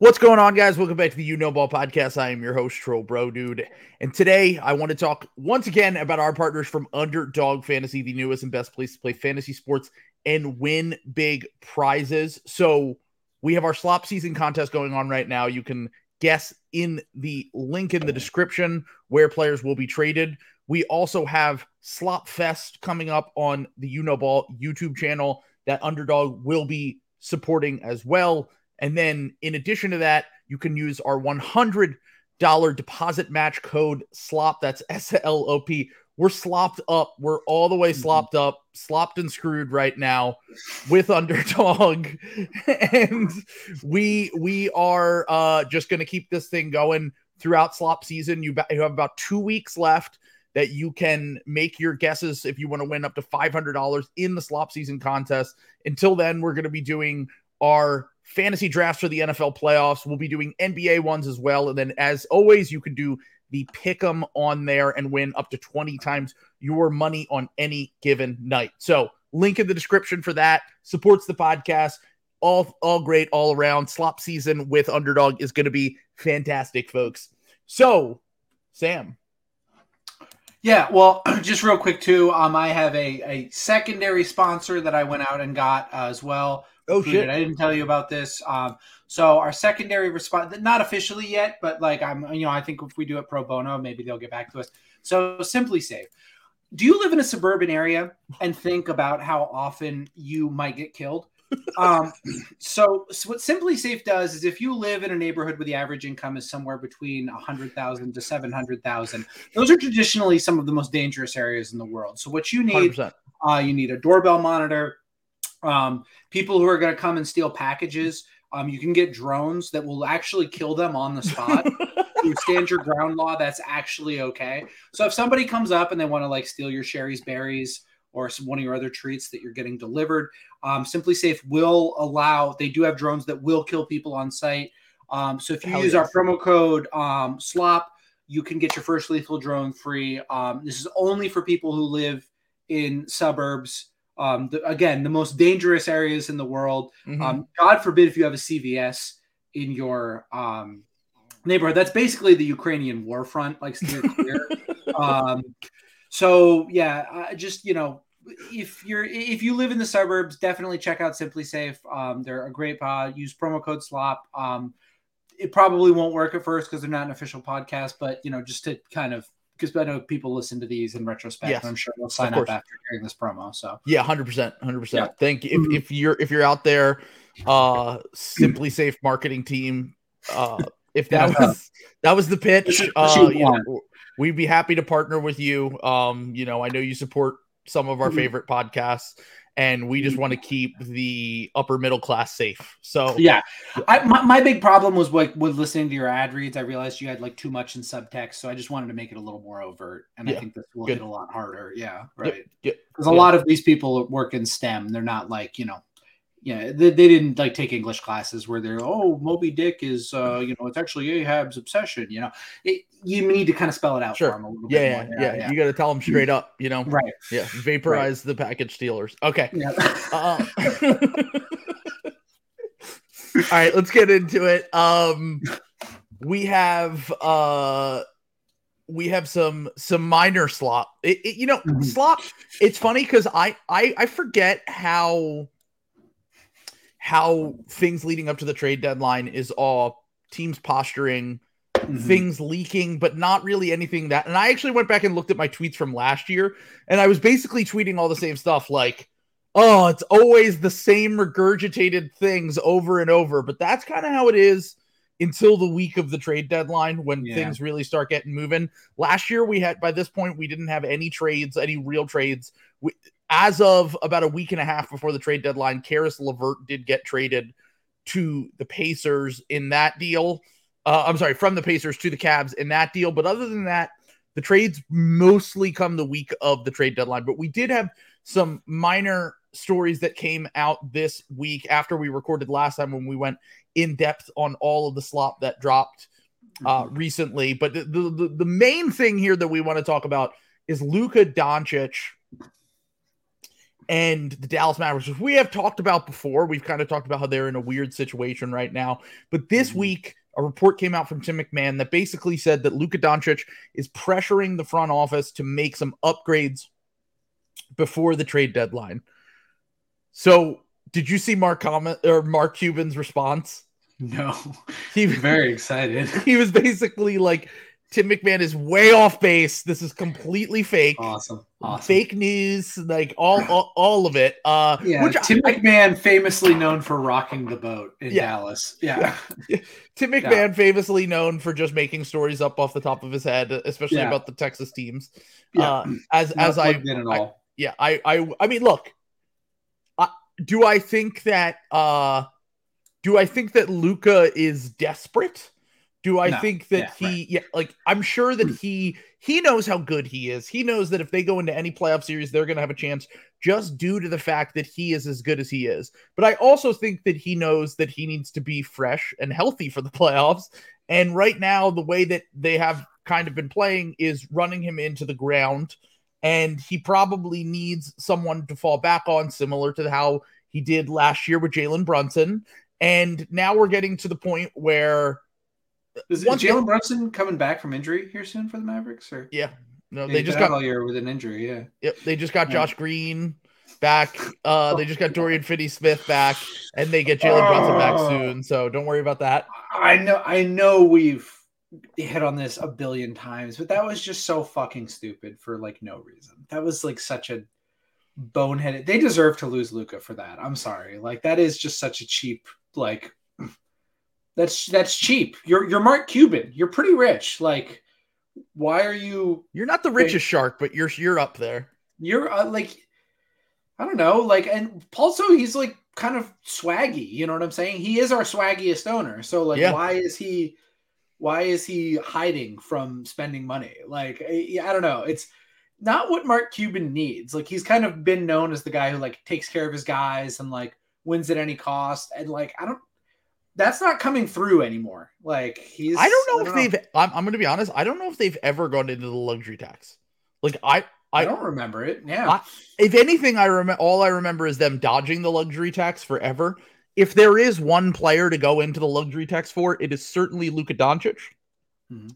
What's going on, guys? Welcome back to the You Know Ball podcast. I am your host, Trill Bro Dude. And today I want to talk once again about our partners from Underdog Fantasy, the newest and best place to play fantasy sports and win big prizes. So we have our slop season contest going on right now. You can guess in the link in the description where players will be traded. We also have Slop Fest coming up on the You Know Ball YouTube channel that Underdog will be supporting as well. And then in addition to that, you can use our $100 deposit match code SLOP. That's S L O P. We're slopped up. We're all the way Mm-hmm. slopped up, slopped and screwed right now with underdog. and we we are uh just gonna keep this thing going throughout slop season. You, you have about two weeks left that you can make your guesses if you want to win up to $500 in the slop season contest. Until then, we're going to be doing our fantasy drafts for the NFL playoffs. We'll be doing NBA ones as well. And then, as always, you can do the pick 'em on there and win up to 20 times your money on any given night. So, link in the description for that. Supports the podcast. All, all great all around. Slop season with Underdog is going to be fantastic, folks. So, Sam, Yeah, well, just real quick too. Um, I have a, a secondary sponsor that I went out and got uh, as well. Oh, Included. shit. I didn't tell you about this. Um, so our secondary response, not officially yet, but like I'm, you know, I think if we do it pro bono, maybe they'll get back to us. So SimpliSafe. Do you live in a suburban area and think about how often you might get killed? um, so, so what SimpliSafe does is if you live in a neighborhood where the average income is somewhere between 100,000 to 700,000, those are traditionally some of the most dangerous areas in the world. So what you need 100%. uh, you need a doorbell monitor. Um, people who are going to come and steal packages. Um, you can get drones that will actually kill them on the spot. Through stand your ground law, that's actually okay. So if somebody comes up and they want to like steal your Shari's Berries or some, one of your other treats that you're getting delivered, um, SimpliSafe will allow. They do have drones that will kill people on site. Um, so if you Hell use yes. our promo code um, SLOP, you can get your first lethal drone free. Um, this is only for people who live in suburbs. Um, the, again, the most dangerous areas in the world. Mhm. Um, God forbid if you have a CVS in your um, neighborhood. That's basically the Ukrainian war front, like steer clear. um, so yeah, uh, just you know, if you're if you live in the suburbs, definitely check out SimpliSafe. Um, they're a great pod. Use promo code SLOP. Um, it probably won't work at first because they're not an official podcast, but you know, just to kind of because I know people listen to these in retrospect. Yes, and I'm sure they'll sign up after hearing this promo. So Yeah, hundred percent, hundred percent. Thank you. Mhm. If, if you're if you're out there, uh, SimpliSafe marketing team. Uh, if that Yeah. was that was the pitch, uh, you know, we'd be happy to partner with you. Um, you know, I know you support some of our Mhm. favorite podcasts, and we just want to mm-hmm. keep the upper middle class safe. So yeah, I, my, my big problem was like with listening to your ad reads. I realized you had like too much in subtext, so I just wanted to make it a little more overt, and Yeah, I think this will good. hit a lot harder. Yeah, Yeah, right. yeah, Because a yeah. lot of these people work in STEM. They're not like you know, yeah, they, they didn't like take English classes where they're oh Moby Dick is uh you know it's actually Ahab's obsession. You know, it, you need to kind of spell it out Sure. for them a little yeah, bit yeah, more. yeah, You got to tell them straight up. You know, right. yeah, vaporize the package stealers. Okay. Yeah. Uh, all right, let's get into it. Um, we have uh, we have some some minor slop. It, it- you know, Mhm. slop. It's funny because I, I I forget how how things leading up to the trade deadline is all teams posturing, Mhm. things leaking, but not really anything that. And I actually went back and looked at my tweets from last year, and I was basically tweeting all the same stuff, like, "Oh, it's always the same regurgitated things over and over." But that's kind of how it is until the week of the trade deadline when Yeah. things really start getting moving. Last year, we had by this point we didn't have any trades, any real trades. We, as of about a week and a half before the trade deadline, Caris LeVert did get traded to the Pacers in that deal. Uh, I'm sorry, from the Pacers to the Cavs in that deal. But other than that, the trades mostly come the week of the trade deadline. But we did have some minor stories that came out this week after we recorded last time when we went in depth on all of the slop that dropped uh, recently. But the, the, the, the main thing here that we want to talk about is Luka Doncic and the Dallas Mavericks, which we have talked about before. We've kind of talked about how they're in a weird situation right now. But this Mhm. week, a report came out from Tim McMahon that basically said that Luka Doncic is pressuring the front office to make some upgrades before the trade deadline. So, did you see Mark comment or Mark Cuban's response? No, He was very excited. he was basically like, Tim McMahon is way off base. This is completely fake. Awesome, awesome. Fake news, like all, all all of it. Uh Yeah, which Tim I- McMahon, famously known for rocking the boat in Yeah. Dallas. Yeah, Tim McMahon, famously known for just making stories up off the top of his head, especially Yeah. about the Texas teams. yeah. Uh, as Not as I, I- yeah, I, I, I mean, look, I, do I think that, uh, do I think that Luka is desperate? Do I No. think that Yeah, he, right. yeah, like, I'm sure that hmm. he, he knows how good he is. He knows that if they go into any playoff series, they're going to have a chance just due to the fact that he is as good as he is. But I also think that he knows that he needs to be fresh and healthy for the playoffs. And right now, the way that they have kind of been playing is running him into the ground. And he probably needs someone to fall back on, similar to how he did last year with Jalen Brunson. And now we're getting to the point where, Is, once Jalen Brunson coming back from injury here soon for the Mavericks? Or yeah, no, they just got all year with an injury. Yeah, Yep, they just got Yeah. Josh Green back. Uh, they just got Dorian Finney-Smith back, and they get Jalen Brunson back Oh. soon. So don't worry about that. I know. I know we've hit on this a billion times, but that was just so fucking stupid for like no reason. That was like such a boneheaded. They deserve to lose Luka for that. I'm sorry. Like that is just such a cheap like. That's that's cheap. You're you're Mark Cuban. You're pretty rich. Like, why are you? You're not the richest shark, but you're you're up there. You're uh, like, I don't know. Like, and also he's like kind of swaggy. You know what I'm saying? He is our swaggiest owner. So like, Yeah. why is he? Why is he hiding from spending money? Like, I, I don't know. It's not what Mark Cuban needs. Like, he's kind of been known as the guy who like takes care of his guys and like wins at any cost. And like, I don't. That's not coming through anymore. Like he's. I don't know if they've. I'm, I'm going to be honest. I don't know if they've ever gone into the luxury tax. Like I, I I, don't remember it. Yeah. I- if anything, I remember all I remember is them dodging the luxury tax forever. If there is one player to go into the luxury tax for, it is certainly Luka Doncic. Mhm.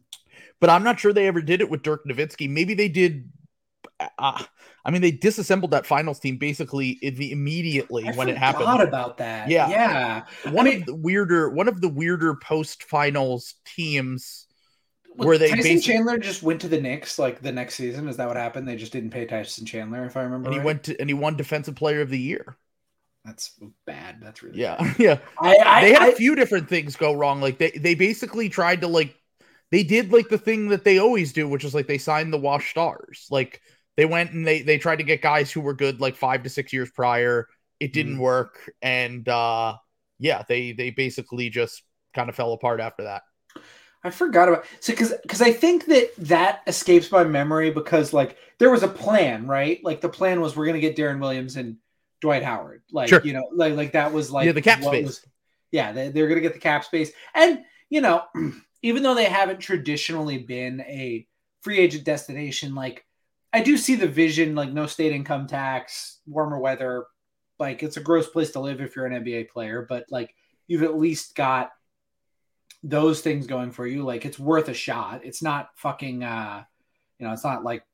But I'm not sure they ever did it with Dirk Nowitzki. Maybe they did. Uh, I mean, they disassembled that finals team basically the, immediately I when it happened. I forgot about that. Yeah. Yeah. One mean- of the weirder, one of the weirder post finals teams where they Tyson basically Chandler just went to the Knicks like the next season. Is that what happened? They just didn't pay Tyson Chandler, if I remember. and he right? went to and he won defensive player of the year. That's bad. That's really Yeah, bad. yeah. I, I, they had I- a few different things go wrong. Like they they basically tried to like they did like the thing that they always do, which is like they signed the wash stars. Like they went and they they tried to get guys who were good like five to six years prior. It didn't Mhm. work, and uh yeah, they they basically just kind of fell apart after that. I forgot about so because because I think that that escapes my memory because like there was a plan, right? Like the plan was we're gonna get Deron Williams and Dwight Howard, like Sure. you know, like like that was like Yeah, the cap space. was- yeah, they, they're gonna get the cap space, and you know, even though they haven't traditionally been a free agent destination, like I do see the vision, like no state income tax, warmer weather, like it's a gross place to live if you're an NBA player, but like you've at least got those things going for you. Like it's worth a shot. It's not fucking uh you know it's not like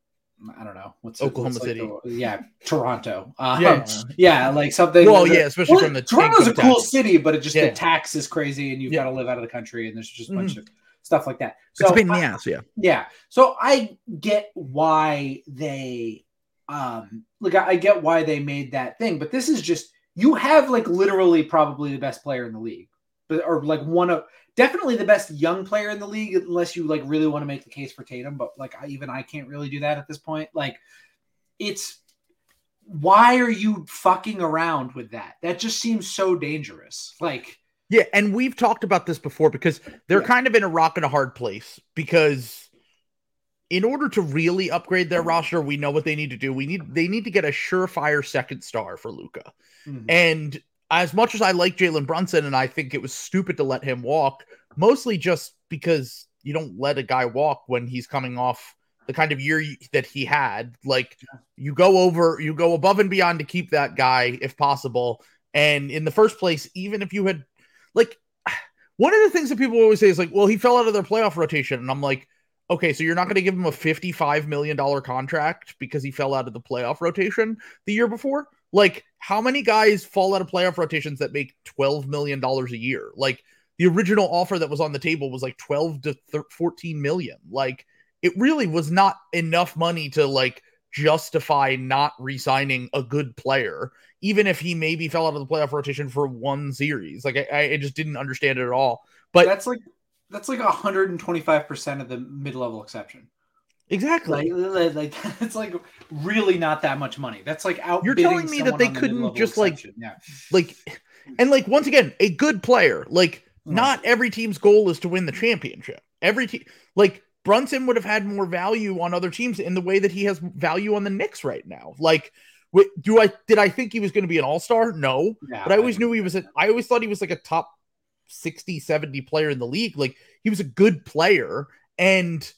i don't know what's Oklahoma what's like City. the- yeah toronto um, Yeah. yeah like something Well, yeah, especially well, from the toronto's a cool tax. city but it just Yeah. the tax is crazy and you've Yeah. got to live out of the country and there's just a bunch Mhm. of stuff like that so it's a pain in the ass, yeah. yeah. So I get why they um look I I get why they made that thing, but this is just you have like literally probably the best player in the league. But or like one of definitely the best young player in the league unless you like really want to make the case for Tatum, but like I, even I can't really do that at this point. Like it's why are you fucking around with that? That just seems so dangerous. Like Yeah, and we've talked about this before because they're Yeah. kind of in a rock and a hard place because in order to really upgrade their roster, we know what they need to do. We need they need to get a surefire second star for Luka. mhm. And as much as I like Jalen Brunson and I think it was stupid to let him walk, mostly just because you don't let a guy walk when he's coming off the kind of year that he had. Like you go over, you go above and beyond to keep that guy if possible. And in the first place, even if you had like one of the things that people always say is like, well, he fell out of their playoff rotation. And I'm like, okay, so you're not going to give him a $55 million contract because he fell out of the playoff rotation the year before? Like, how many guys fall out of playoff rotations that make $12 million a year? Like, the original offer that was on the table was like 12 to 13, 14 million. Like, it really was not enough money to like justify not re-signing a good player, even if he maybe fell out of the playoff rotation for one series. Like I, I just didn't understand it at all. But that's like that's like 125 percent of the mid-level exception. Exactly. Like, like, it's like really not that much money. That's like out. You're telling me that they the couldn't just exception. like, yeah. like, and like once again, a good player. Like, mm. not every team's goal is to win the championship. Every team, like Brunson would have had more value on other teams in the way that he has value on the Knicks right now. Like, do I did I think he was going to be an all star? No, yeah, but I always knew he was. A, I always thought he was like a top 60, 70 player in the league. Like, he was a good player, and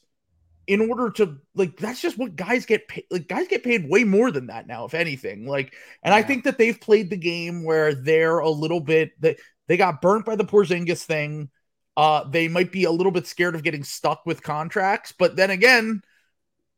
in order to like, that's just what guys get paid. Like, guys get paid way more than that now, if anything. Like, and yeah. I think that they've played the game where they're a little bit that they got burnt by the Porzingis thing uh, they might be a little bit scared of getting stuck with contracts, but then again,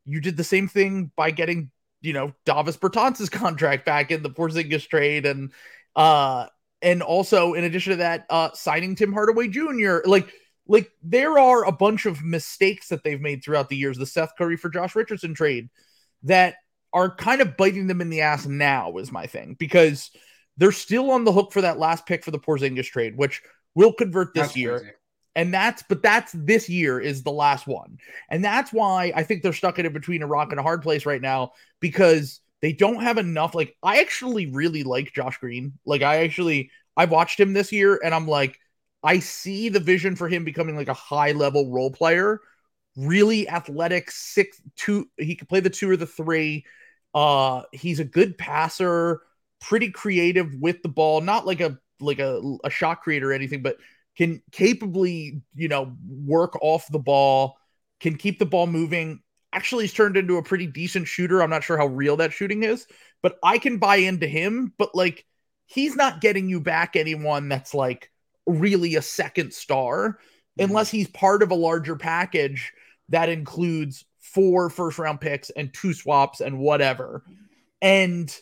you did the same thing by getting, you know, Davis Bertans' contract back in the Porzingis trade, and uh, and also in addition to that, uh, signing Tim Hardaway Jr. Like, like there are a bunch of mistakes that they've made throughout the years. The Seth Curry for Josh Richardson trade that are kind of biting them in the ass now is my thing because they're still on the hook for that last pick for the Porzingis trade, which will convert this That's year. Crazy. And that's, but that's this year is the last one. And that's why I think they're stuck in it between a rock and a hard place right now because they don't have enough. Like, I actually really like Josh Green. Like, I actually, I've watched him this year and I'm like, I see the vision for him becoming like a high level role player, really athletic, six, two, he could play the two or the three. Uh, he's a good passer, pretty creative with the ball, not like a, like a, a shot creator or anything, but can capably, you know, work off the ball, can keep the ball moving. Actually, he's turned into a pretty decent shooter. I'm not sure how real that shooting is, but I can buy into him. But like, he's not getting you back anyone that's like really a second star mm-hmm. unless he's part of a larger package that includes four first round picks and two swaps and whatever. And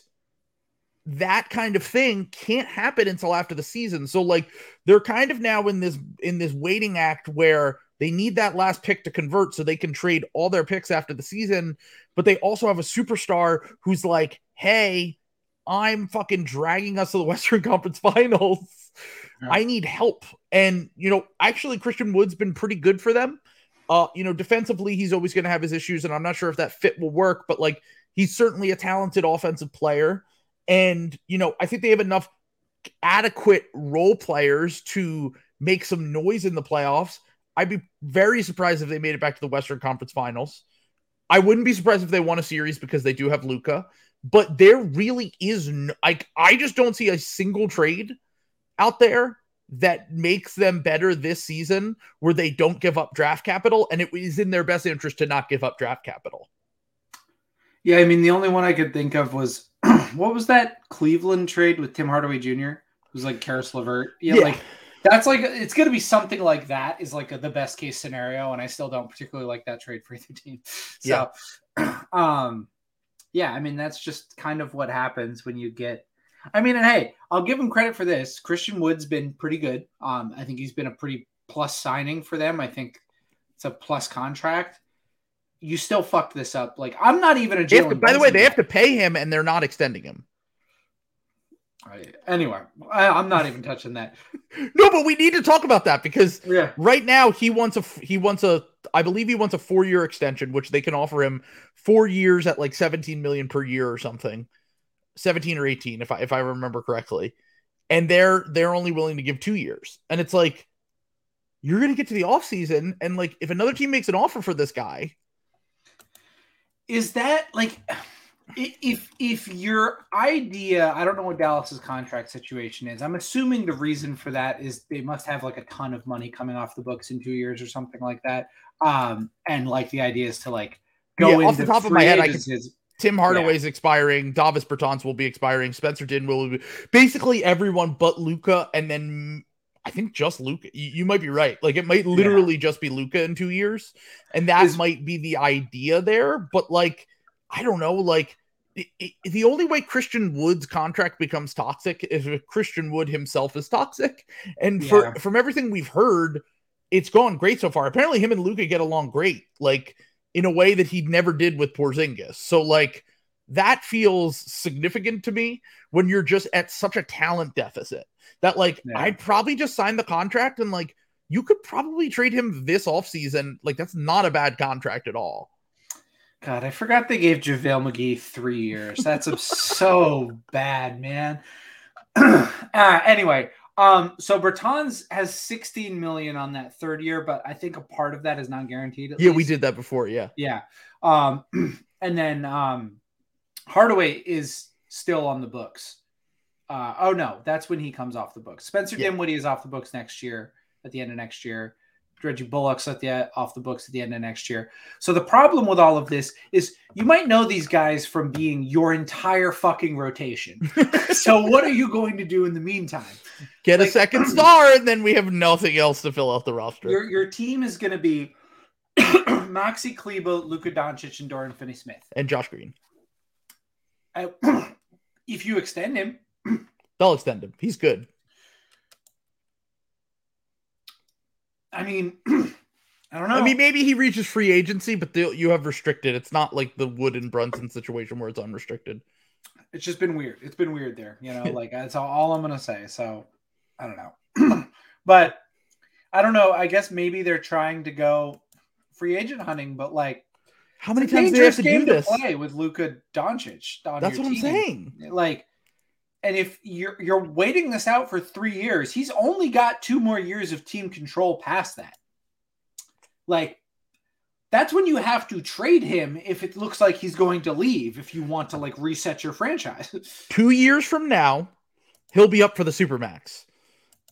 that kind of thing can't happen until after the season. So like they're kind of now in this in this waiting act where they need that last pick to convert so they can trade all their picks after the season, but they also have a superstar who's like, "Hey, I'm fucking dragging us to the Western Conference Finals. Yeah. I need help." And you know, actually Christian Wood's been pretty good for them. Uh, you know, defensively he's always going to have his issues and I'm not sure if that fit will work, but like he's certainly a talented offensive player. And, you know, I think they have enough adequate role players to make some noise in the playoffs. I'd be very surprised if they made it back to the Western Conference Finals. I wouldn't be surprised if they won a series because they do have Luka, but there really is like I just don't see a single trade out there that makes them better this season where they don't give up draft capital and it is in their best interest to not give up draft capital. Yeah, I mean the only one I could think of was what was that Cleveland trade with Tim Hardaway Jr. It was like Caris LeVert. Yeah, yeah, like that's like it's gonna be something like that is like a, the best case scenario, and I still don't particularly like that trade for either team. So, yeah. um, yeah, I mean that's just kind of what happens when you get. I mean, and hey, I'll give him credit for this. Christian Wood's been pretty good. Um, I think he's been a pretty plus signing for them. I think it's a plus contract you still fucked this up. Like I'm not even a. By the way, they have to pay him, and they're not extending him. Right. Anyway, I, am not even touching that. no, but we need to talk about that because yeah. right now he wants a he wants a I believe he wants a four year extension, which they can offer him four years at like 17 million per year or something, 17 or 18 if I if I remember correctly, and they're they're only willing to give two years, and it's like you're gonna get to the off season, and like if another team makes an offer for this guy, is that like if if your idea i don't know what dallas's contract situation is. I'm assuming the reason for that is they must have like a ton of money coming off the books in two years or something like that. Um and like the idea is to like go Yeah, off into the top of my head, I is- Tim Hardaway's expiring. Davis Bertans will be expiring. Spencer Din will be basically everyone but Luka, and then I think just Luka. You, you might be right. Like it might literally just be Luka in two years, and that Is- might be the idea there. But like, I don't know. Like i i the only way Christian Wood's contract becomes toxic is if Christian Wood himself is toxic. And for Yeah. from everything we've heard, it's gone great so far. Apparently, him and Luka get along great. Like in a way that he never did with Porzingis. So like that feels significant to me when you're just at such a talent deficit that like Yeah. I'd probably just sign the contract and like you could probably trade him this offseason. Like that's not a bad contract at all. God, I forgot they gave JaVale McGee three years. That's so bad, man. uh, anyway, um, so Bertans has 16 million on that third year, but I think a part of that is non-guaranteed. at Yeah, we did that before. Yeah. Yeah. Um, and then um, Hardaway is still on the books. Uh, oh no, that's when he comes off the books. Spencer Yeah. Dinwiddie is off the books next year. At the end of next year, Reggie Bullock's at the off the books at the end of next year. So the problem with all of this is you might know these guys from being your entire fucking rotation. so what are you going to do in the meantime? Get a second star, and then we have nothing else to fill out the roster. Your your team is going to be Maxi Kleber, Luka Doncic, and Dorian Finney-Smith. and Josh Green. I, if you extend him, They'll extend him. He's good. I mean, I don't know. I mean, maybe he reaches free agency, but you have restricted. It's not like the Wood and Brunson situation where it's unrestricted. it's just been weird. It's been weird there. You know, like that's all, I'm gonna say. So I don't know, but I don't know. I guess maybe they're trying to go free agent hunting, but like How many times do they have to do this? play with Luka Doncic. On That's what I'm saying. Like, and if you're you're waiting this out for three years, he's only got two more years of team control past that. Like, that's when you have to trade him if it looks like he's going to leave. If you want to like reset your franchise, Two years from now, he'll be up for the Supermax.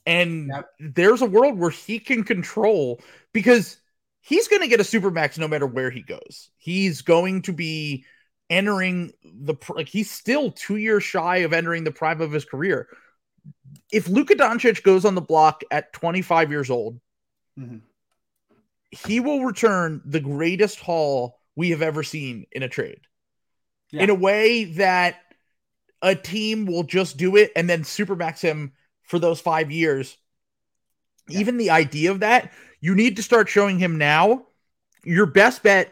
And Yep. there's a world where he can control because he's going to get a Supermax no matter where he goes. He's going to be entering the like he's still two years shy of entering the prime of his career. If Luka Doncic goes on the block at 25 years old, Mhm. he will return the greatest haul we have ever seen in a trade. Yeah. In a way that a team will just do it and then supermax him for those five years. Yeah. Even the idea of that, you need to start showing him now. Your best bet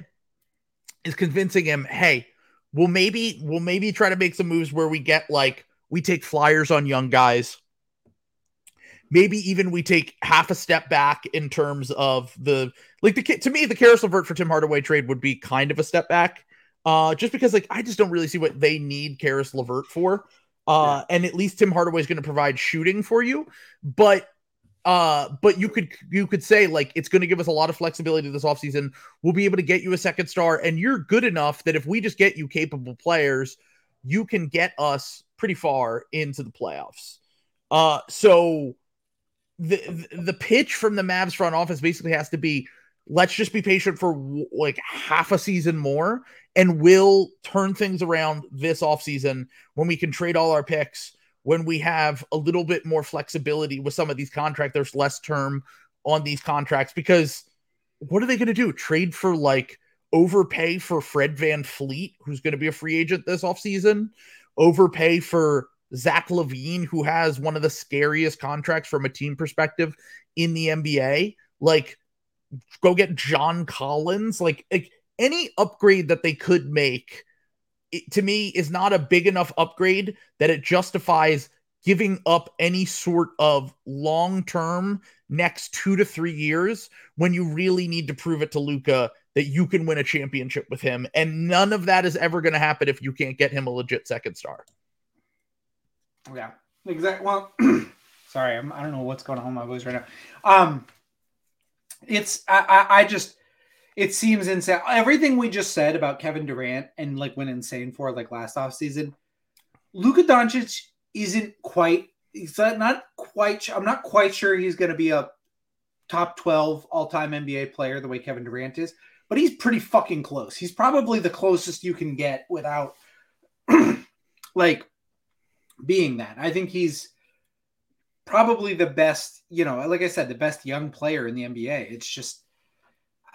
is convincing him, hey, we'll maybe we'll maybe try to make some moves where we get like we take flyers on young guys. Maybe even we take half a step back in terms of the like the to me the Caris LeVert for Tim Hardaway trade would be kind of a step back. Uh, just because like I just don't really see what they need Caris LeVert for. Uh, and at least Tim Hardaway is going to provide shooting for you, but uh, but you could you could say like it's going to give us a lot of flexibility this offseason. We'll be able to get you a second star, and you're good enough that if we just get you capable players, you can get us pretty far into the playoffs. Uh, so the the- pitch from the Mavs front office basically has to be let's just be patient for like half a season more and we'll turn things around this offseason when we can trade all our picks when we have a little bit more flexibility with some of these contracts there's less term on these contracts because what are they going to do? Trade for like overpay for Fred VanVleet who's going to be a free agent this offseason? Overpay for Zach LaVine who has one of the scariest contracts from a team perspective in the NBA like go get John Collins? Like, like any upgrade that they could make it, to me is not a big enough upgrade that it justifies giving up any sort of long-term next 2 to 3 years when you really need to prove it to Luka that you can win a championship with him and none of that is ever going to happen if you can't get him a legit second star. Yeah, exactly. Well, sorry, I'm, I don't know what's going on with my voice right now. Um, it's I, I I just it seems insane. Everything we just said about Kevin Durant and like went insane for like last off season. Luka Doncic isn't quite. He's not- not quite. I'm not quite sure he's going to be a top 12 all time NBA player the way Kevin Durant is, but he's pretty fucking close. He's probably the closest you can get without like being that. I think he's probably the best, you know, like I said, the best young player in the NBA. It's just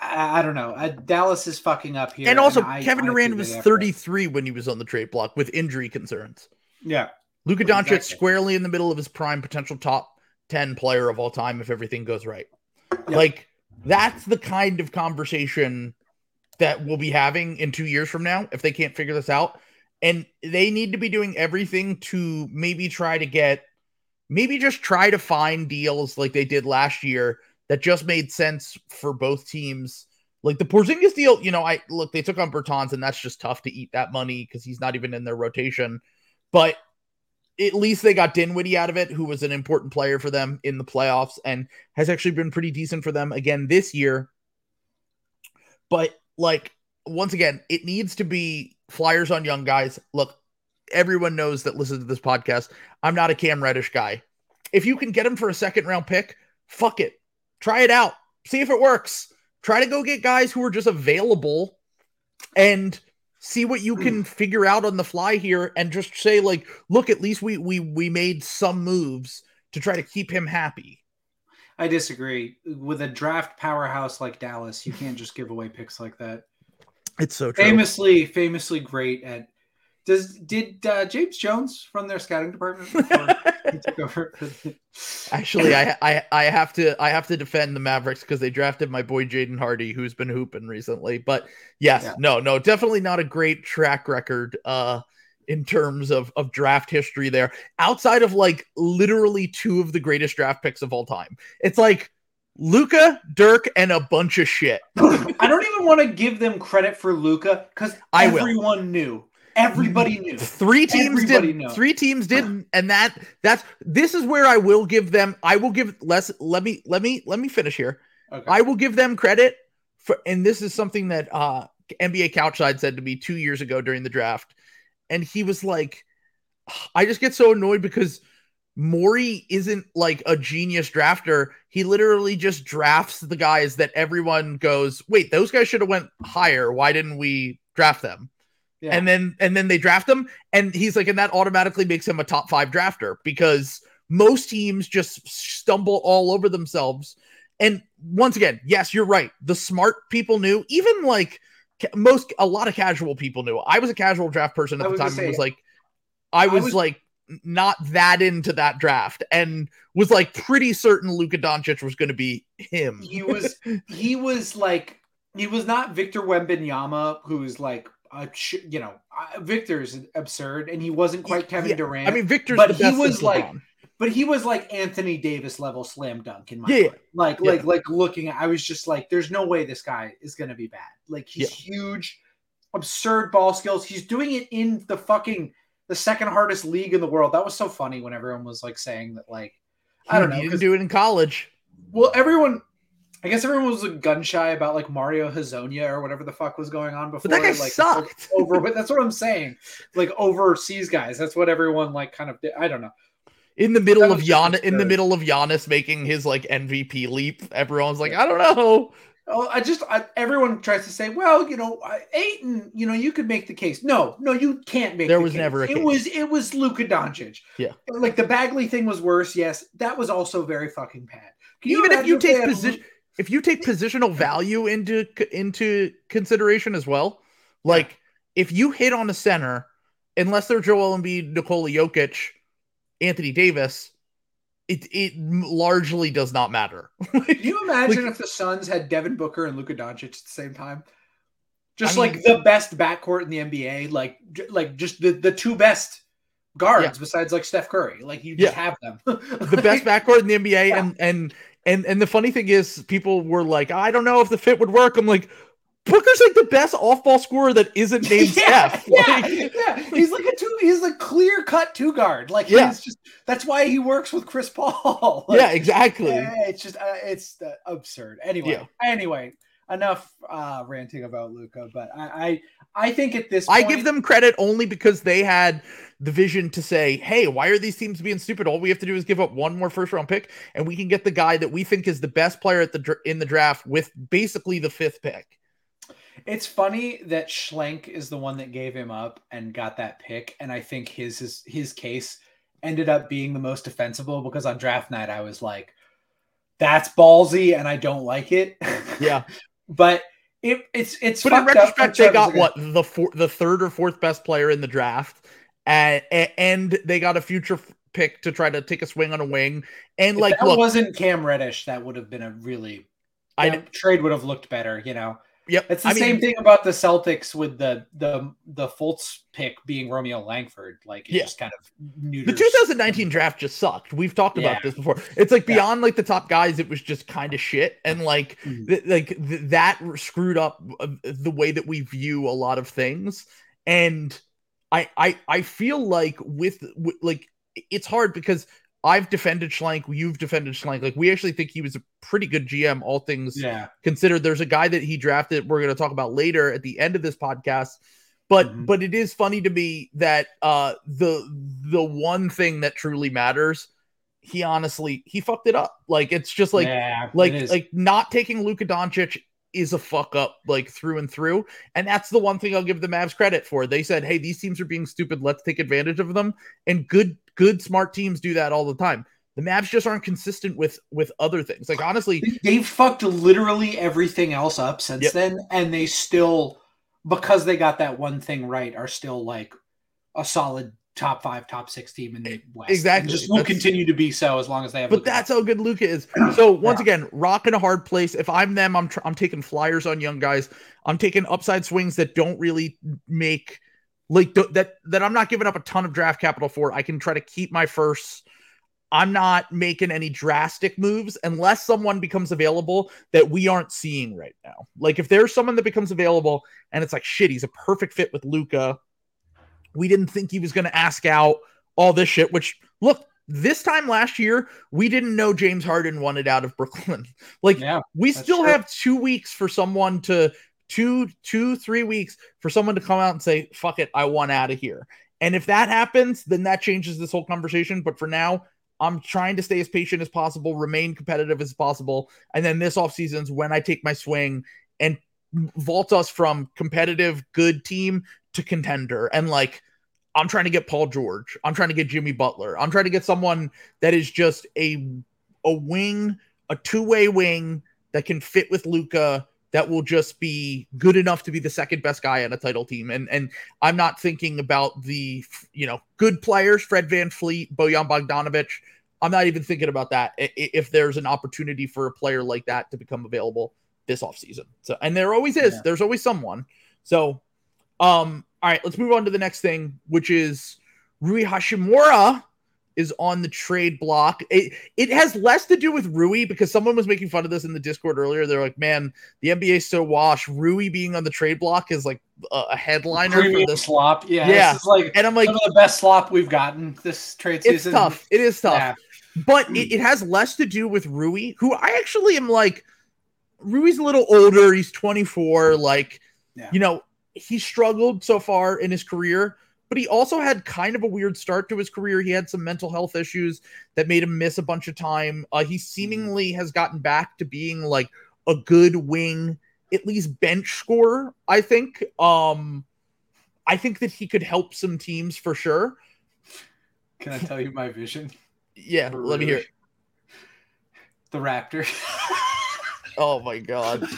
I, I don't know. Dallas is fucking up here. And also, I- Kevin Durant was they have 33 when he was on the trade block with injury concerns. Yeah. Luka Doncic Exactly. squarely in the middle of his prime potential top 10 player of all time if everything goes right. Yeah. Like that's the kind of conversation that we'll be having in 2 years from now if they can't figure this out. And they need to be doing everything to maybe try to get maybe just try to find deals like they did last year that just made sense for both teams. Like the Porzingis deal, you know, I look, they took on Bertans, and that's just tough to eat that money because he's not even in their rotation. But at least they got Dinwiddie out of it, who was an important player for them in the playoffs and has actually been pretty decent for them again this year. But like once again, it needs to be flyers on young guys. Look, everyone knows that listens to this podcast. I'm not a Cam Reddish guy. If you can get him for a second round pick, fuck it. Try it out. See if it works. Try to go get guys who are just available and see what you can hmm. figure out on the fly here and just say like, look, at least we we we made some moves to try to keep him happy. I disagree. With a draft powerhouse like Dallas, you can't just give away picks like that. It's so true. Famously, famously great at. Does did uh, James Jones from their scouting department? before he took over? Actually, I, I I have to I have to defend the Mavericks because they drafted my boy Jaden Hardy, who's been hooping recently. But yes, Yeah. no, no, definitely not a great track record uh in terms of of draft history there. Outside of like literally two of the greatest draft picks of all time. It's like Luka, Dirk, and a bunch of shit. I don't even want to give them credit for Luka because I will. everyone knew. Everybody knew. Three teams Everybody did. Three teams didn't, and that that's this is where I will give them. I will give less. Let me let me let me finish here. Okay. I will give them credit for, and this is something that uh NBA Couchside said to me two years ago during the draft, and he was like, "I just get so annoyed because Maury isn't like a genius drafter. He literally just drafts the guys that everyone goes, wait, those guys should have went higher. Why didn't we draft them?" Yeah. And then and then they draft him, and he's like, and that automatically makes him a top five drafter because most teams just stumble all over themselves. And once again, yes, you're right. The smart people knew, even like most, a lot of casual people knew. I was a casual draft person at I the time. and was like, I was, was- like not that into that draft, and was like pretty certain Luka Doncic was going to be him. he was he was like he was not Victor Wembanyama, who's like a you know Victor's absurd, and he wasn't quite Kevin Yeah, Durant. I mean, Victor's but he was like- LeBron. but he was like Anthony Davis level slam dunk in my Yeah, mind. Like Yeah. like like looking at I was just like there's no way this guy is going to be bad. Like he's huge, absurd ball skills. He's doing it in the fucking the second hardest league in the world. That was so funny when everyone was like saying that like I don't know He didn't do it in college. well, everyone, I guess everyone was like, gun shy about like Mario Hezonja or whatever the fuck was going on before. But that guy like, sucked. Over, but that's what I'm saying. Like overseas guys, that's what everyone like kind of did. I don't know. in the middle of Gian in the middle of Giannis making his like MVP leap. Everyone's like, I don't know. Oh, I just I, everyone tries to say, well, you know, Ayton, you know, you could make the case. No, no, you can't make. There the was case. never a It case. was it was Luka Doncic. Yeah. like the Bagley thing was worse. Yes, that was also very fucking bad. Can Even if you take position, if you take positional value into into consideration as well, like if you hit on a center, unless they're Joel Embiid, Nikola Jokic, Anthony Davis, it it largely does not matter. Can you imagine Like- if the Suns had Devin Booker and Luka Doncic at the same time? Just I mean- like the best backcourt in the NBA, like like just the, the two best guards Yeah. besides like Steph Curry. Like you just have them. the best backcourt in the NBA, Yeah. and and and and the funny thing is, people were like, I don't know if the fit would work. I'm like, Booker's like the best off-ball scorer that isn't named yeah, Steph. yeah, yeah. He's like a two. He's a clear cut two guard. Like Yeah. he's just that's why he works with Chris Paul. Like, yeah, exactly. yeah, it's just uh, it's uh, absurd. Anyway, Yeah. anyway, enough uh ranting about Luka. But I, I I think at this I give them credit only because they had the vision to say, "Hey, why are these teams being stupid? All we have to do is give up one more first round pick, and we can get the guy that we think is the best player at the in the draft with basically the fifth pick." It's funny that Schlenk is the one that gave him up and got that pick, and I think his his his case ended up being the most defensible because on draft night I was like, "That's ballsy," and I don't like it. Yeah, but it, it's it's. but in retrospect, they got what the four, the third or fourth best player in the draft, and and they got a future pick to try to take a swing on a wing. And If like, that look, wasn't Cam Reddish, that would have been a really I trade would have looked better. You know, yep, it's the I mean, same thing about the Celtics with the the the Fultz pick being Romeo Langford. Like it Yeah. just kind of neuters. The 2019 draft just sucked. We've talked Yeah. about this before. It's like Yeah. beyond like the top guys, it was just kind of shit, and like Mhm. th- like th- that screwed up uh, the way that we view a lot of things. And I I I feel like with, with like it's hard because I've defended Schlenk, you've defended Schlenk. Like we actually think he was a pretty good GM, all things Yeah, considered. There's a guy that he drafted we're going to talk about later at the end of this podcast. But Mhm. but it is funny to me that uh the the one thing that truly matters he honestly he fucked it up. Like it's just like yeah, like like not taking Luka Doncic is a fuck up like through and through. And that's the one thing I'll give the Mavs credit for. They said hey these teams are being stupid. Let's take advantage of them. And good good smart teams do that all the time the Mavs just aren't consistent with with other things like honestly they've fucked literally everything else up since Yep. then, and they still, because they got that one thing right, are still like a solid top five, top six team in the West. Exactly. and just will That's- continue to be so as long as they have. But Luka. that's how good Luka is. So once Yeah. again, rock in a hard place. If I'm them, I'm tr- I'm taking flyers on young guys. I'm taking upside swings that don't really make like th- that that I'm not giving up a ton of draft capital for. I can try to keep my first. I'm not making any drastic moves unless someone becomes available that we aren't seeing right now. Like if there's someone that becomes available and it's like shit, he's a perfect fit with Luka. We didn't think he was going to ask out all this shit. Which look, this time last year, we didn't know James Harden wanted out of Brooklyn. Like yeah, we still true. have two weeks for someone to two, two, three weeks for someone to come out and say, fuck it, I want out of here. And if that happens, then that changes this whole conversation. But for now, I'm trying to stay as patient as possible, remain competitive as possible. And then this offseason is when I take my swing and vault us from competitive, good team to contender. And like, I'm trying to get Paul George. I'm trying to get Jimmy Butler. I'm trying to get someone that is just a a wing, a two-way wing that can fit with Luka that will just be good enough to be the second best guy on a title team. And and I'm not thinking about the you know good players, Fred VanVleet, Bojan Bogdanovic. I'm not even thinking about that if there's an opportunity for a player like that to become available this offseason. So and there always is. Yeah. There's always someone. So um all right, let's move on to the next thing, which is Rui Hachimura is on the trade block. It it has less to do with Rui because someone was making fun of this in the Discord earlier. They're like, "Man, the NBA so washed. Rui being on the trade block is like a, a headliner for premium this." slop. Yeah, Yeah. this is like And I'm like, some of the best slop we've gotten this trade season. "It's tough. It is tough." Yeah. but it, it has less to do with Rui, who I actually am like. Rui's a little older. He's 24. Like, Yeah. you know, he struggled so far in his career, but he also had kind of a weird start to his career. He had some mental health issues that made him miss a bunch of time. Uh, he seemingly has gotten back to being like a good wing, at least bench scorer. I think. Um, I think that he could help some teams for sure. Can I tell you my vision? Yeah, for let me hear. It. The Raptors. Oh my god,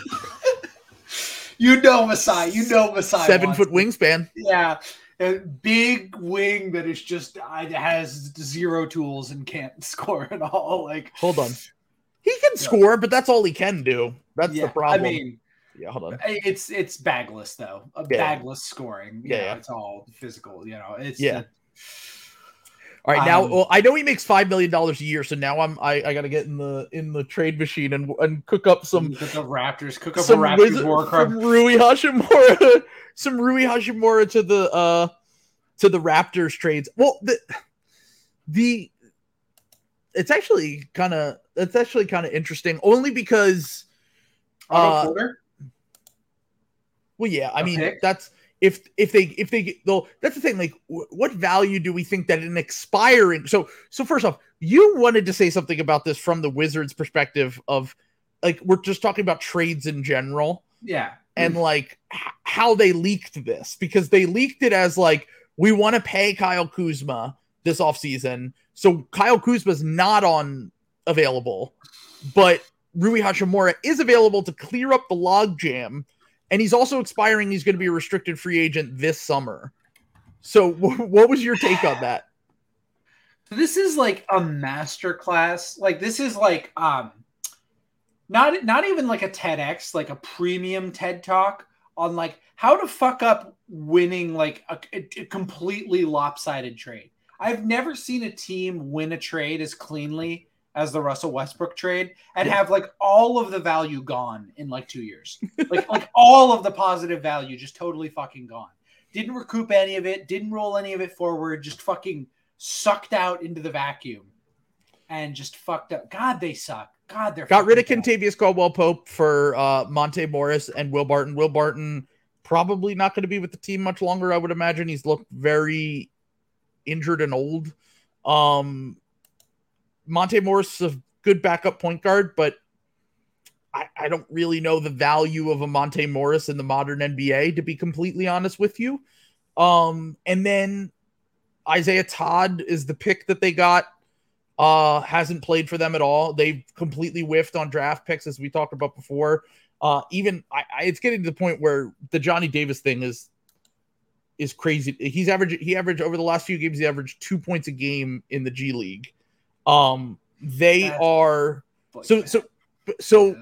you know Masai. You know Masai. seven foot wingspan. Yeah. A big wing that is just has zero tools and can't score at all. Like Hold on. He can score, but that's all he can do. That's yeah, the problem. I mean, yeah, hold on. it's it's bagless though. A Yeah. bagless scoring. Yeah, know, it's all physical. You know, it's Yeah. the- All right, now um, well, I know he makes five million dollars a year, so now I'm I, I gotta get in the in the trade machine and and cook up some at the Raptors. Cook up some a Raptors wizard, crumb. Rui Hachimura, some Rui Hachimura to the uh to the Raptors trades. Well, the the it's actually kind of it's actually kind of interesting, only because uh, Well, yeah, I a mean pick? that's if if they if they get though that's the thing. Like, wh- what value do we think that an expiring? So so first off, you wanted to say something about this from the Wizards' perspective of like we're just talking about trades in general. Yeah. and like h- how they leaked this because they leaked it as like we want to pay Kyle Kuzma this offseason. So Kyle Kuzma's not on available, but Rui Hachimura is available to clear up the logjam. And he's also expiring. He's going to be a restricted free agent this summer. So, what was your take on that? This is like a master class. Like this is like um not not even like a TEDx, like a premium TED talk on like how to fuck up winning like a, a completely lopsided trade. I've never seen a team win a trade as cleanly as the Russell Westbrook trade and have like all of the value gone in like 2 years. like like all of the positive value just totally fucking gone. Didn't recoup any of it, didn't roll any of it forward, just fucking sucked out into the vacuum and just fucked up. God, they suck. God, they're got rid of Kentavious Caldwell Pope for uh, Monte Morris and Will Barton. Will Barton probably not going to be with the team much longer. I would imagine he's looked very injured and old. Um, Monte Morris is a good backup point guard, but I, I don't really know the value of a Monte Morris in the modern NBA, to be completely honest with you. Um, and then Isaiah Todd is the pick that they got. Uh, hasn't played for them at all. They've completely whiffed on draft picks, as we talked about before. Uh, even I, I, it's getting to the point where the Johnny Davis thing is is crazy. He's averaged he averaged over the last few games, he averaged two points a game in the G League. Um, they That's are so so so,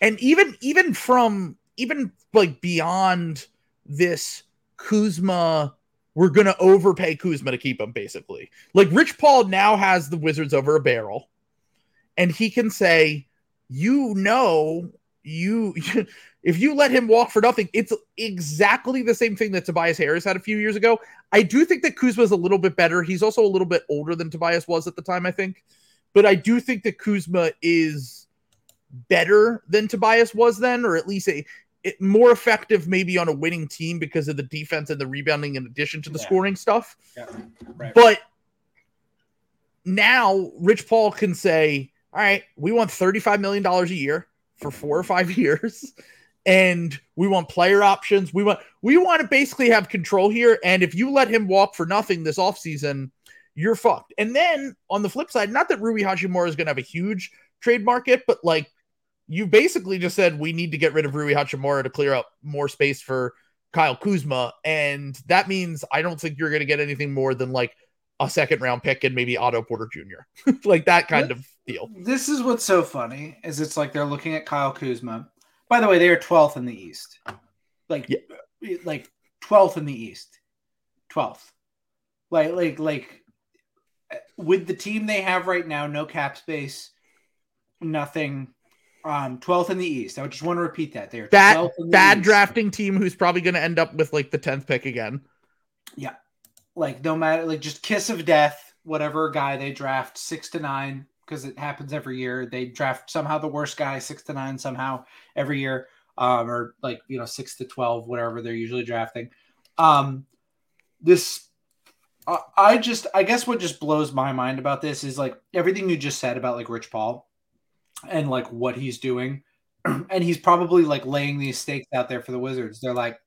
and even even from even like beyond this Kuzma we're going to overpay Kuzma to keep him, basically. Like Rich Paul now has the Wizards over a barrel, and he can say, you know, you if you let him walk for nothing, it's exactly the same thing that Tobias Harris had a few years ago. I do think that Kuzma is a little bit better. He's also a little bit older than Tobias was at the time, I think. But I do think that Kuzma is better than Tobias was then, or at least a it, more effective maybe on a winning team because of the defense and the rebounding in addition to the yeah. scoring stuff. Yeah. Right. But now Rich Paul can say, all right, we want $35 million a year for four or five years. And we want player options. We want we want to basically have control here. And if you let him walk for nothing this offseason, you're fucked. And then on the flip side, not that Rui Hachimura is going to have a huge trade market, but like you basically just said we need to get rid of Rui Hachimura to clear up more space for Kyle Kuzma. And that means I don't think you're going to get anything more than like a second round pick and maybe Otto Porter Jr. like that kind of deal. This is what's so funny is it's like they're looking at Kyle Kuzma. By the way, they are 12th in the East. Like yeah. like 12th in the East. 12th. Like like like with the team they have right now, no cap space, nothing um 12th in the East. I just want to repeat that. They're bad, bad East. drafting team who's probably going to end up with like the 10th pick again. Yeah. Like no matter like just kiss of death, whatever guy they draft 6 to 9 because it happens every year. They draft somehow the worst guy 6 to 9 somehow every year. Um or like, you know, 6 to 12 whatever they're usually drafting. Um this I just I guess what just blows my mind about this is like everything you just said about like Rich Paul and like what he's doing. and he's probably like laying these stakes out there for the Wizards. They're like,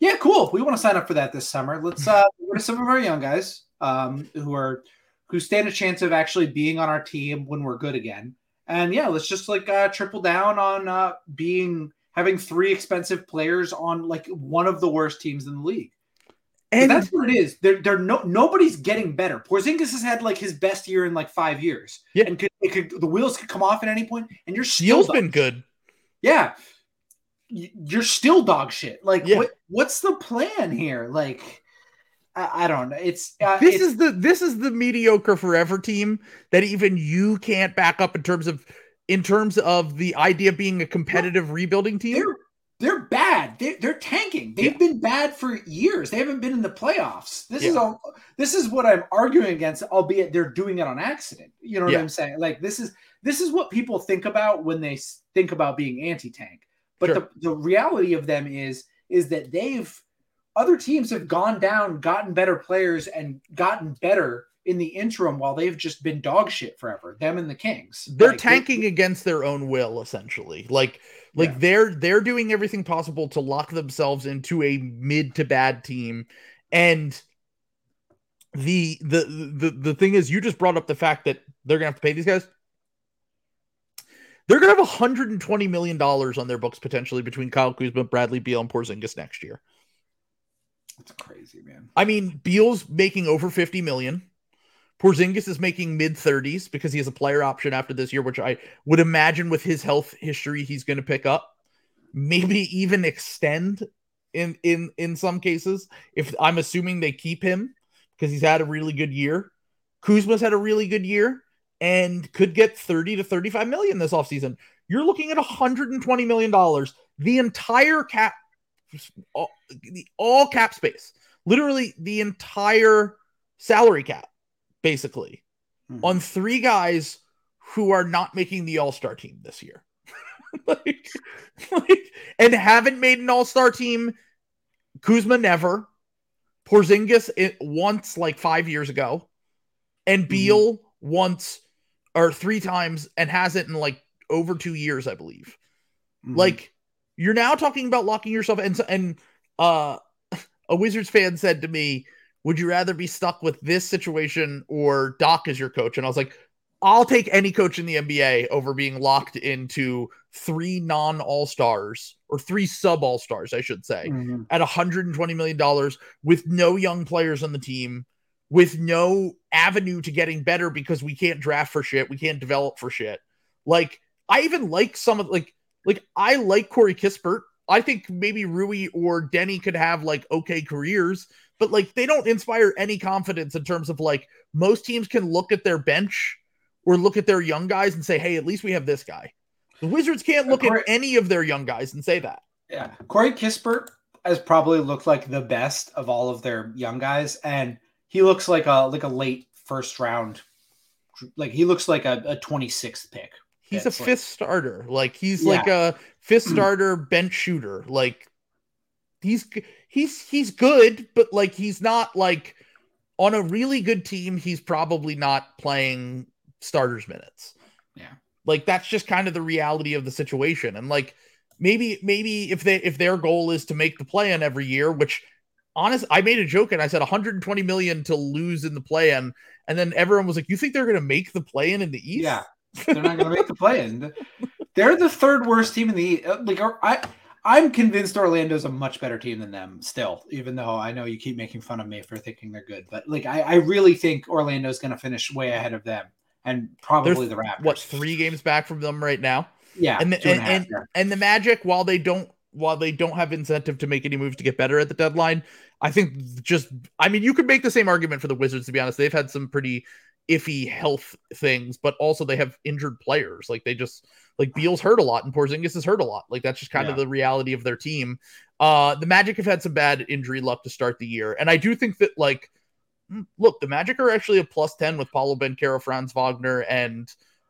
yeah, cool. We want to sign up for that this summer. Let's uh go to some of our young guys um who are who stand a chance of actually being on our team when we're good again. And yeah, let's just like uh triple down on uh being having three expensive players on like one of the worst teams in the league. And that's what it is. They're, they're no nobody's getting better. Porzingis has had like his best year in like five years. Yeah, and could, it could the wheels could come off at any point, and you're still been good. Yeah, you're still dog shit. Like, yeah. what, what's the plan here? Like, I, I don't know. It's uh, this it's, is the this is the mediocre forever team that even you can't back up in terms of in terms of the idea of being a competitive rebuilding team. They're, they're bad. They, are tanking. They've yeah. been bad for years. They haven't been in the playoffs. This yeah. is all. This is what I'm arguing against. Albeit they're doing it on accident. You know what. I'm saying? Like this is this is what people think about when they think about being anti-tank. But sure. the, the reality of them is is that they've other teams have gone down, gotten better players, and gotten better in the interim while they've just been dog shit forever. Them and the Kings. They're Like, tanking against their own will, essentially. Like, like Yeah. they're they're doing everything possible to lock themselves into a mid to bad team, and the the the the thing is, you just brought up the fact that they're gonna have to pay these guys. They're gonna have 120 million dollars on their books potentially between Kyle Kuzma, Bradley Beal, and Porzingis next year. It's crazy, man. I mean, Beal's making over 50 million. Porzingis is making mid 30s because he has a player option after this year, which I would imagine with his health history he's going to pick up, maybe even extend in in in some cases. If I'm assuming they keep him because he's had a really good year. Kuzma's had a really good year and could get 30 to 35 million this offseason. You're looking at 120 million dollars, the entire cap all, the all cap space. Literally the entire salary cap basically Mhm. on three guys who are not making the all-star team this year. like, like, and haven't made an all-star team. Kuzma never. Porzingis it once like five years ago. And Beal once or three times and hasn't in like over two years, I believe. Mhm. Like you're now talking about locking yourself and and uh a Wizards fan said to me, "Would you rather be stuck with this situation or Doc as your coach?" And I was like, "I'll take any coach in the NBA over being locked into three non All-Stars or three sub All-Stars, I should say, Mhm. at 120 million dollars with no young players on the team." With no avenue to getting better because we can't draft for shit, we can't develop for shit. Like I even like some of like like I like Corey Kispert. I think maybe Rui or Deni could have like okay careers, but like they don't inspire any confidence in terms of like most teams can look at their bench or look at their young guys and say, hey, at least we have this guy. The Wizards can't look Corey- at any of their young guys and say that. Yeah, Corey Kispert has probably looked like the best of all of their young guys, and he looks like a like a late first round, like he looks like a, a 26th pick. He's a like- fifth starter. Like he's Yeah. like a fifth starter bench shooter. Like he's he's he's good, but like he's not like on a really good team, he's probably not playing starters minutes. Yeah. Like that's just kind of the reality of the situation. And like maybe maybe if they if their goal is to make the play in every year, which honest I made a joke and I said 120 million to lose in the play in, and then everyone was like, You think they're gonna make the play in in the East? Yeah, they're not going to make the play in. They're the third worst team in the uh, like. I I'm convinced Orlando's a much better team than them still, even though I know you keep making fun of me for thinking they're good. But like, I, I really think Orlando's going to finish way ahead of them and probably the Raptors. what three games back from them right now Yeah, and the- two and and- and the magic while they don't while they don't have incentive to make any moves to get better at the deadline i think just i mean you could make the same argument for the wizards to be honest. They've had some pretty iffy health things but also they have injured players. Like they just like Beal's hurt a lot and Porzingis is hurt a lot. Like that's just kind of the reality of their team. Uh the magic have had some bad injury luck to start the year and i do think that like mm, look the magic are actually a plus 10 with Paolo Banchero franz wagner and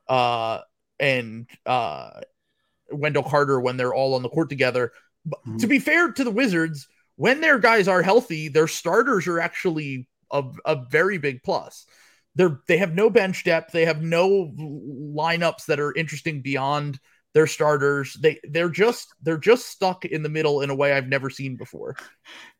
uh and uh Wendell Carter when they're all on the court together. But Mhm. to be fair to the Wizards, when their guys are healthy, their starters are actually a, a very big plus. They're they have no bench depth. They have no lineups that are interesting beyond their starters. They they're just they're just stuck in the middle in a way I've never seen before.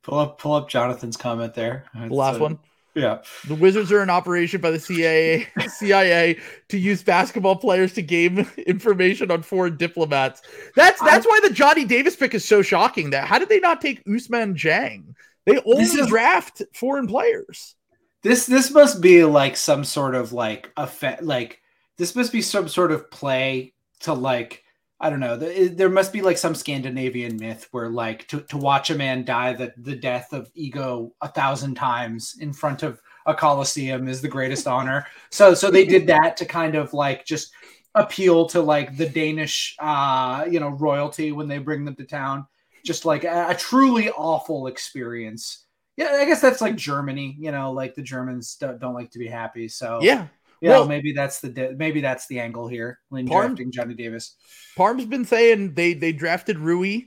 Pull up, pull up Jonathan's comment there. The last It's, uh, one. Yeah. The Wizards are in operation by the CIA, CIA to use basketball players to gain information on foreign diplomats. That's that's why the Johnny Davis pick is so shocking. That how did they not take Ousmane Dieng? They only is- draft foreign players. This this must be like some sort of like effect. Like this must be some sort of play to like I don't know. There must be like some Scandinavian myth where like to, to watch a man die the the death of ego a thousand times in front of a coliseum is the greatest honor. So so they did that to kind of like just appeal to like the Danish uh you know royalty when they bring them to town. Just like a, a truly awful experience. Yeah, I guess that's like Germany. You know, like the Germans don't, don't like to be happy. So Yeah. Yeah, Well- maybe that's the maybe that's the angle here when Parm- drafting Johnny Davis. Parm's been saying they they drafted Rui.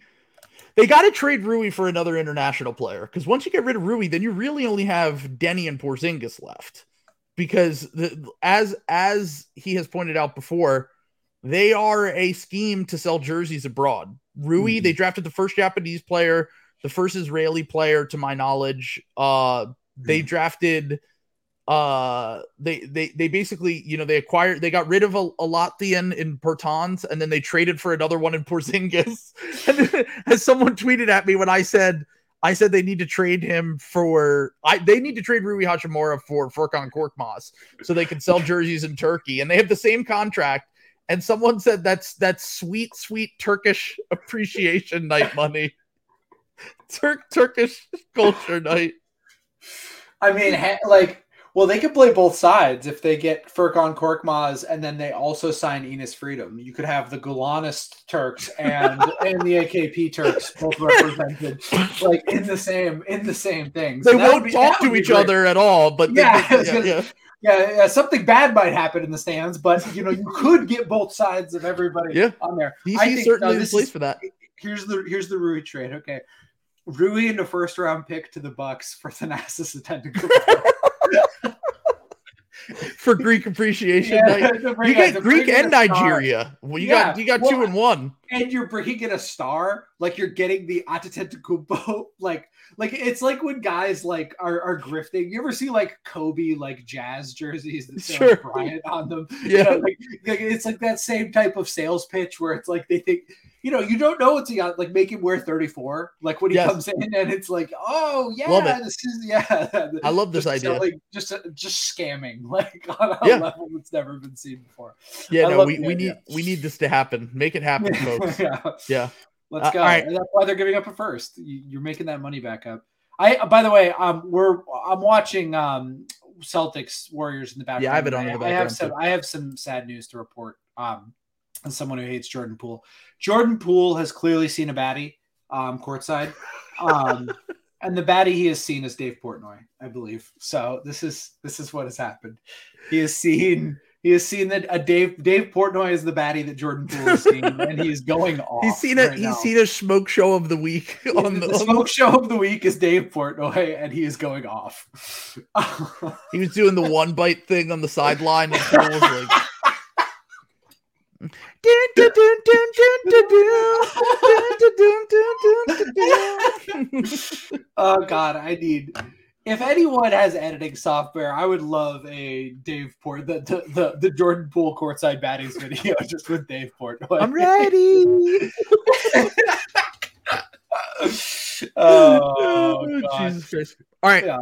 They got to trade Rui for another international player because once you get rid of Rui, then you really only have Deni and Porzingis left. because the, as as he has pointed out before, they are a scheme to sell jerseys abroad. Rui, Mhm. they drafted the first Japanese player, the first Israeli player, to my knowledge. Uh, they Mhm. drafted. Uh, they they they basically, you know, they acquired, they got rid of a, a Latvian in Bertans, and then they traded for another one in Porzingis. and as someone tweeted at me when I said. I said they need to trade him for I they need to trade Rui Hachimura for Furkan Korkmaz so they can sell jerseys in Turkey and they have the same contract and someone said that's that's sweet sweet Turkish appreciation night money. Turk Turkish culture night. I mean, like, well, they could play both sides if they get Furkan Korkmaz and then they also sign Enes Freedom. You could have the Gulenist Turks and and the AKP Turks both represented, like in the same in the same thing. So They won't be- talk to each great. other at all, but Yeah, I was yeah, yeah. Yeah, yeah, something bad might happen in the stands, but you know you could get both sides of everybody Yeah. on there. I DC think- is certainly no, this place is- for that. Here's the here's the Rui trade. Okay, Rui in the first round pick to the Bucks for Thanasis Antetokounmpo. For Greek appreciation Yeah, night. You get Greek and. Nigeria. Well, you Yeah, got you got well, two and one. and you're bringing in a star, like you're getting the Antetokounmpo, like like it's like when guys like are, are grifting. You ever see like Kobe like jazz jerseys that say Sure. like Bryant on them? You Yeah. know, like, like, it's like that same type of sales pitch where it's like they think you know you don't know what's he got like make him wear 34 like when he Yes. comes in and it's like oh yeah Love it. this is yeah I love this Just idea. selling- just just scamming like on a Yeah. level that's never been seen before Yeah, I no, we, we idea. need we need this to happen. Make it happen, folks. yeah Yeah. Let's Uh, go. right. And that's why they're giving up a first. You- You're making that money back up. I by the way, um, we're I'm watching um Celtics Warriors in the background. Yeah, I have it on the I have some too. I have some sad news to report. Um, as someone who hates Jordan Poole, Jordan Poole has clearly seen a baddie um courtside. Um, and the baddie he has seen is Dave Portnoy, I believe. So this is this is what has happened. He has seen he has seen that a Dave Dave Portnoy is the baddie that Jordan Poole has seen, and he's going off. He's seen a right he's now. seen a smoke show of the week on the, the, smoke show of the week is Dave Portnoy, and he is going off. He was doing the one bite thing on the sideline, and was like, oh God, I need. If anyone has editing software, I would love a Dave Port the the, the, the Jordan Poole courtside batties video just with Dave Port. I'm ready. oh. Jesus Christ! All right, Yeah.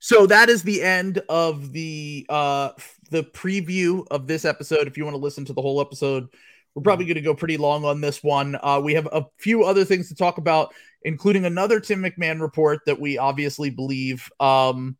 so that is the end of the uh the preview of this episode. If you want to listen to the whole episode, we're probably going to go pretty long on this one. Uh, we have a few other things to talk about, including another Tim McMahon report that we obviously believe um,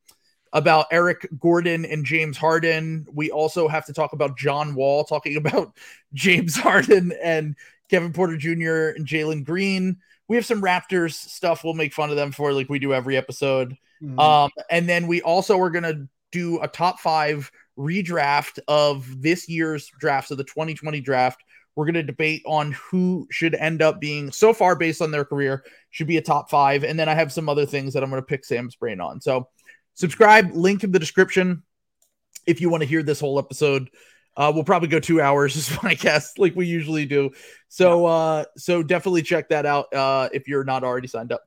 about Eric Gordon and James Harden. We also have to talk about John Wall talking about James Harden and Kevin Porter Jr. and Jalen Green. We have some Raptors stuff we'll make fun of them for, like we do every episode. Mhm. Um, and then we also are going to do a top five redraft of this year's draft, so the 2020 draft. We're going to debate on who should end up being so far based on their career should be a top five, and then I have some other things that I'm going to pick Sam's brain on. So subscribe, link in the description if you want to hear this whole episode. Uh, we'll probably go two hours is my guess, like we usually do. So uh, so definitely check that out uh, if you're not already signed up.